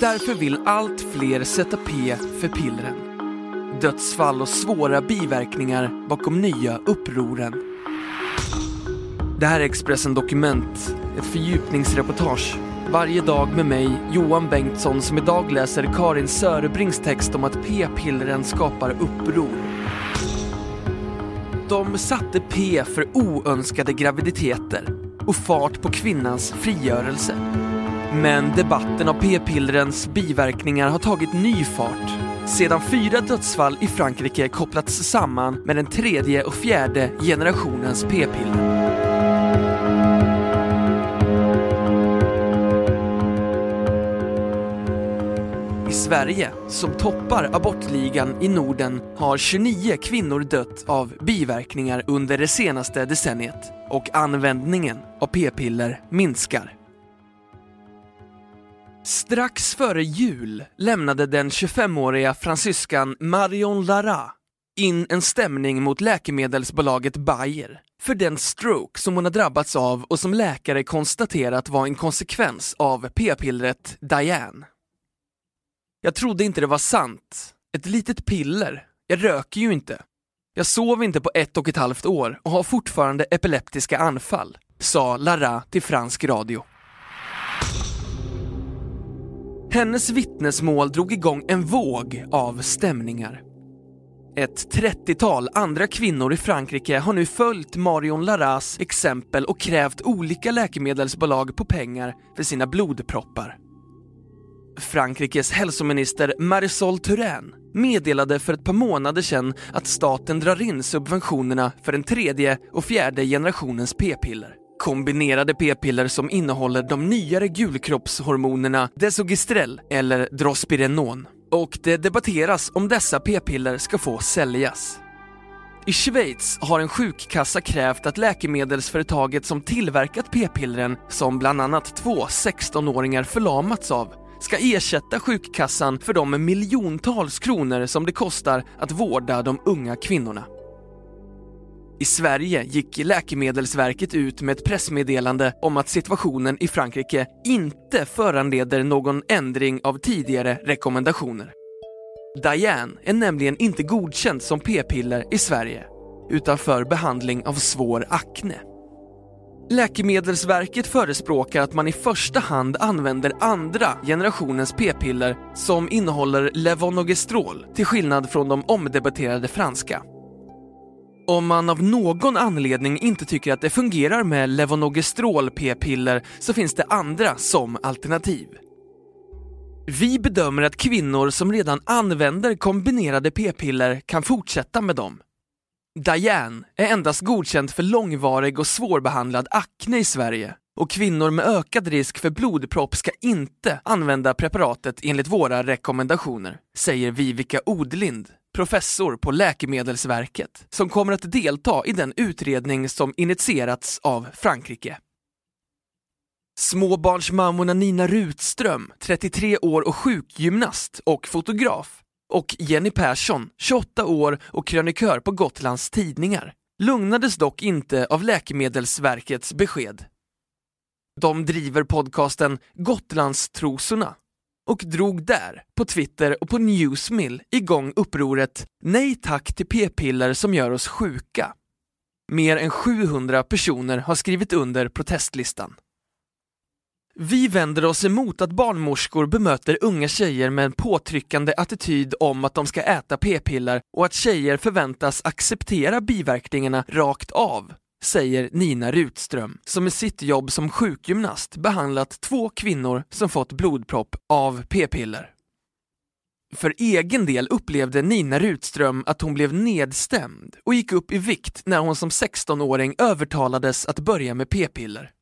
Därför vill allt fler sätta P för pillren. Dödsfall och svåra biverkningar bakom nya upproren. Det här är Expressen Dokument, ett fördjupningsreportage. Varje dag med mig, Johan Bengtsson, som idag läser Karin Sörebrings text om att p-pillren skapar uppror. De satte P för oönskade graviditeter och fart på kvinnans frigörelse. Men debatten om p-pillrens biverkningar har tagit ny fart sedan fyra dödsfall i Frankrike kopplats samman med den tredje och fjärde generationens p-piller. I Sverige, som toppar abortligan i Norden, har 29 kvinnor dött av biverkningar under det senaste decenniet och användningen av p-piller minskar. Strax före jul lämnade den 25-åriga fransyskan Marion Lara in en stämning mot läkemedelsbolaget Bayer för den stroke som hon har drabbats av och som läkare konstaterat var en konsekvens av p-pillret Diane. Jag trodde inte det var sant. Ett litet piller. Jag röker ju inte. Jag sov inte på ett och ett halvt år och har fortfarande epileptiska anfall, sa Lara till fransk radio. Hennes vittnesmål drog igång en våg av stämningar. Ett 30-tal andra kvinnor i Frankrike har nu följt Marion Laras exempel och krävt olika läkemedelsbolag på pengar för sina blodproppar. Frankrikes hälsominister Marisol Touraine meddelade för ett par månader sedan att staten drar in subventionerna för den tredje och fjärde generationens p-piller. Kombinerade p-piller som innehåller de nyare gulkroppshormonerna Desogestrel eller Drospirenon. Och det debatteras om dessa p-piller ska få säljas. I Schweiz har en sjukkassa krävt att läkemedelsföretaget som tillverkat p-pillren, som bland annat två 16-åringar förlamats av, ska ersätta sjukkassan för de miljontals kronor som det kostar att vårda de unga kvinnorna. I Sverige gick Läkemedelsverket ut med ett pressmeddelande om att situationen i Frankrike inte föranleder någon ändring av tidigare rekommendationer. Diane är nämligen inte godkänd som p-piller i Sverige, utan för behandling av svår akne. Läkemedelsverket förespråkar att man i första hand använder andra generationens p-piller som innehåller levonorgestrol till skillnad från de omdebatterade franska. Om man av någon anledning inte tycker att det fungerar med levonorgestrol p-piller så finns det andra som alternativ. Vi bedömer att kvinnor som redan använder kombinerade p-piller kan fortsätta med dem. Diane är endast godkänd för långvarig och svårbehandlad akne i Sverige och kvinnor med ökad risk för blodpropp ska inte använda preparatet enligt våra rekommendationer, säger Vivica Odlind, professor på Läkemedelsverket, som kommer att delta i den utredning som initierats av Frankrike. Småbarnsmammorna Nina Rutström, 33 år och sjukgymnast och fotograf, och Jenny Persson, 28 år och krönikör på Gotlands Tidningar, lugnades dock inte av Läkemedelsverkets besked. De driver podcasten Gotlandstrosorna och drog där, på Twitter och på Newsmill, igång upproret Nej tack till p-piller som gör oss sjuka. Mer än 700 personer har skrivit under protestlistan. Vi vänder oss emot att barnmorskor bemöter unga tjejer med en påtryckande attityd om att de ska äta p-piller och att tjejer förväntas acceptera biverkningarna rakt av, säger Nina Rutström, som i sitt jobb som sjukgymnast behandlat två kvinnor som fått blodpropp av p-piller. För egen del upplevde Nina Rutström att hon blev nedstämd och gick upp i vikt när hon som 16-åring övertalades att börja med p-piller.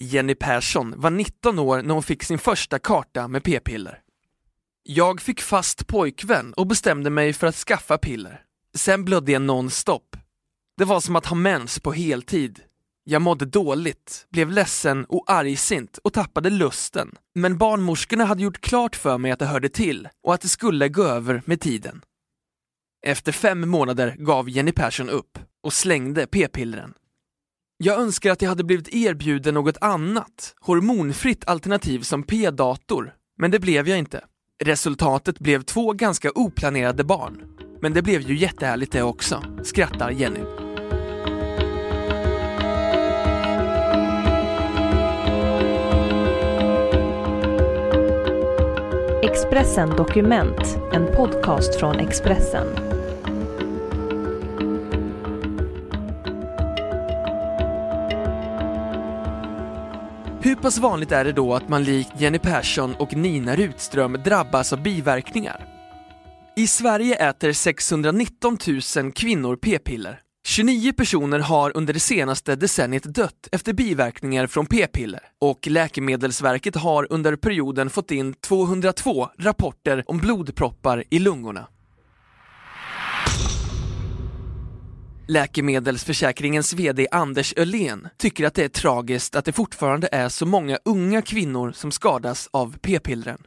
Jenny Persson var 19 år när hon fick sin första karta med p-piller. Jag fick fast pojkvän och bestämde mig för att skaffa piller. Sen blödde jag nonstop. Det var som att ha mens på heltid. Jag mådde dåligt, blev ledsen och argsint och tappade lusten. Men barnmorskorna hade gjort klart för mig att det hörde till och att det skulle gå över med tiden. Efter fem månader gav Jenny Persson upp och slängde p-pillren. Jag önskar att jag hade blivit erbjuden något annat, hormonfritt alternativ som p-dator, men det blev jag inte. Resultatet blev två ganska oplanerade barn. Men det blev ju jättehärligt det också, skrattar Jenny. Expressen Dokument, en podcast från Expressen. Hur pass vanligt är det då att man likt Jenny Persson och Nina Rutström drabbas av biverkningar? I Sverige äter 619 000 kvinnor p-piller. 29 personer har under det senaste decenniet dött efter biverkningar från p-piller och Läkemedelsverket har under perioden fått in 202 rapporter om blodproppar i lungorna. Läkemedelsförsäkringens VD Anders Öhlén tycker att det är tragiskt att det fortfarande är så många unga kvinnor som skadas av p-pillren.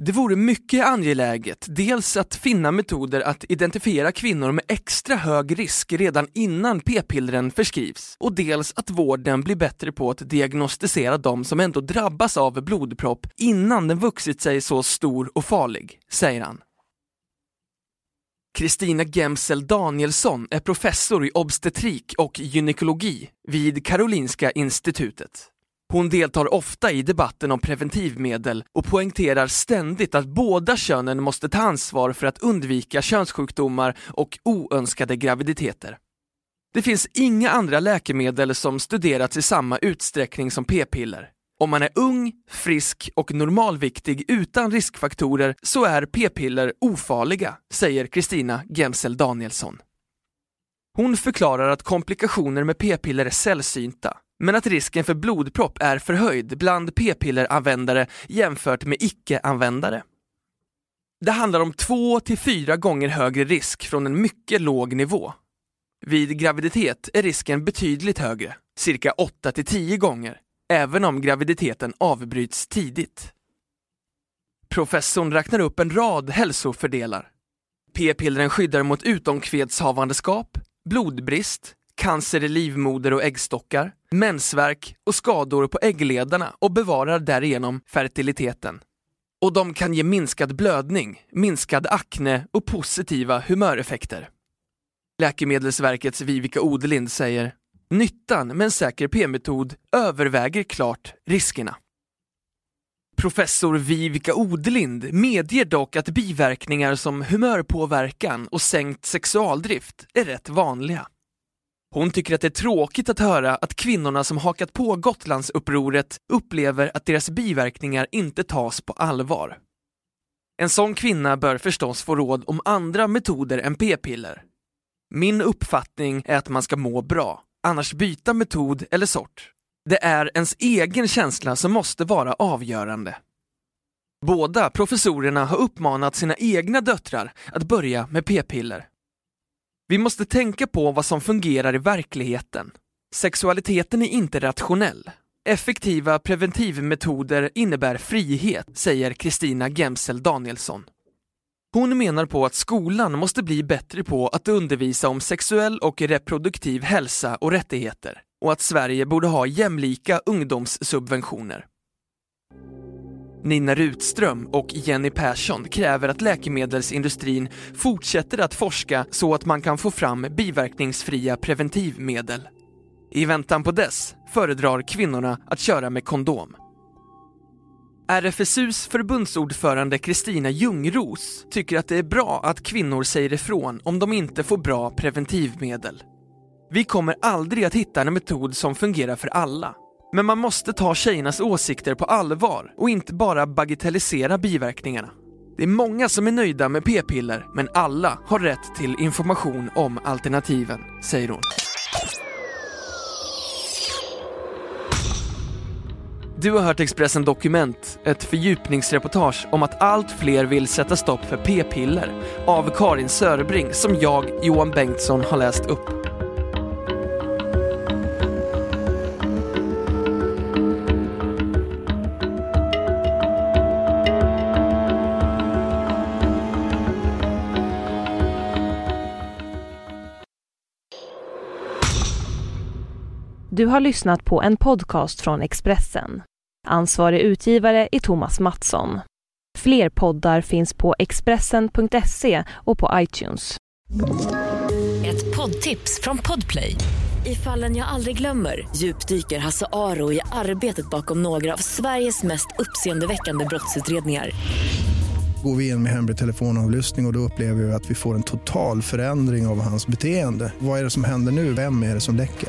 Det vore mycket angeläget dels att finna metoder att identifiera kvinnor med extra hög risk redan innan p-pillren förskrivs och dels att vården blir bättre på att diagnostisera de som ändå drabbas av blodpropp innan den vuxit sig så stor och farlig, säger han. Kristina Gemsel Danielsson är professor i obstetrik och gynekologi vid Karolinska institutet. Hon deltar ofta i debatten om preventivmedel och poängterar ständigt att båda könen måste ta ansvar för att undvika könssjukdomar och oönskade graviditeter. Det finns inga andra läkemedel som studerats i samma utsträckning som p-piller. Om man är ung, frisk och normalviktig utan riskfaktorer så är p-piller ofarliga, säger Kristina Gemsel Danielsson. Hon förklarar att komplikationer med p-piller är sällsynta, men att risken för blodpropp är förhöjd bland p-pilleranvändare jämfört med icke-användare. Det handlar om två till fyra gånger högre risk från en mycket låg nivå. Vid graviditet är risken betydligt högre, cirka 8 till 10 gånger, även om graviditeten avbryts tidigt. Professorn räknar upp en rad hälsofördelar. P-pillren skyddar mot utomkvedshavandeskap, blodbrist, cancer i livmoder och äggstockar, mensvärk och skador på äggledarna och bevarar därigenom fertiliteten. Och de kan ge minskad blödning, minskad akne och positiva humöreffekter. Läkemedelsverkets Vivica Odelind säger Nyttan med en säker p-metod överväger klart riskerna. Professor Vivica Odelind medger dock att biverkningar som humörpåverkan och sänkt sexualdrift är rätt vanliga. Hon tycker att det är tråkigt att höra att kvinnorna som hakat på Gotlandsupproret upplever att deras biverkningar inte tas på allvar. En sån kvinna bör förstås få råd om andra metoder än p-piller. Min uppfattning är att man ska må bra, annars byta metod eller sort. Det är ens egen känsla som måste vara avgörande. Båda professorerna har uppmanat sina egna döttrar att börja med p-piller. Vi måste tänka på vad som fungerar i verkligheten. Sexualiteten är inte rationell. Effektiva preventivmetoder innebär frihet, säger Kristina Gemsel Danielsson. Hon menar på att skolan måste bli bättre på att undervisa om sexuell och reproduktiv hälsa och rättigheter och att Sverige borde ha jämlika ungdomssubventioner. Nina Rutström och Jenny Persson kräver att läkemedelsindustrin fortsätter att forska så att man kan få fram biverkningsfria preventivmedel. I väntan på dess föredrar kvinnorna att köra med kondom. RFSUs förbundsordförande Kristina Ljungros tycker att det är bra att kvinnor säger ifrån om de inte får bra preventivmedel. Vi kommer aldrig att hitta en metod som fungerar för alla men man måste ta tjejernas åsikter på allvar och inte bara bagatellisera biverkningarna. Det är många som är nöjda med p-piller, men alla har rätt till information om alternativen, säger hon. Du har hört Expressen Dokument, ett fördjupningsreportage om att allt fler vill sätta stopp för p-piller av Karin Sörebring som jag, Johan Bengtsson, har läst upp. Du har lyssnat på en podcast från Expressen. Ansvarig utgivare är Thomas Mattsson. Fler poddar finns på Expressen.se och på iTunes. Ett poddtips från Podplay. I fallen jag aldrig glömmer djupdyker Hasse Aro i arbetet bakom några av Sveriges mest uppseendeväckande brottsutredningar. Går vi in med hemlig telefonavlyssning och, och då upplever vi att vi får en total förändring av hans beteende. Vad är det som händer nu? Vem är det som läcker?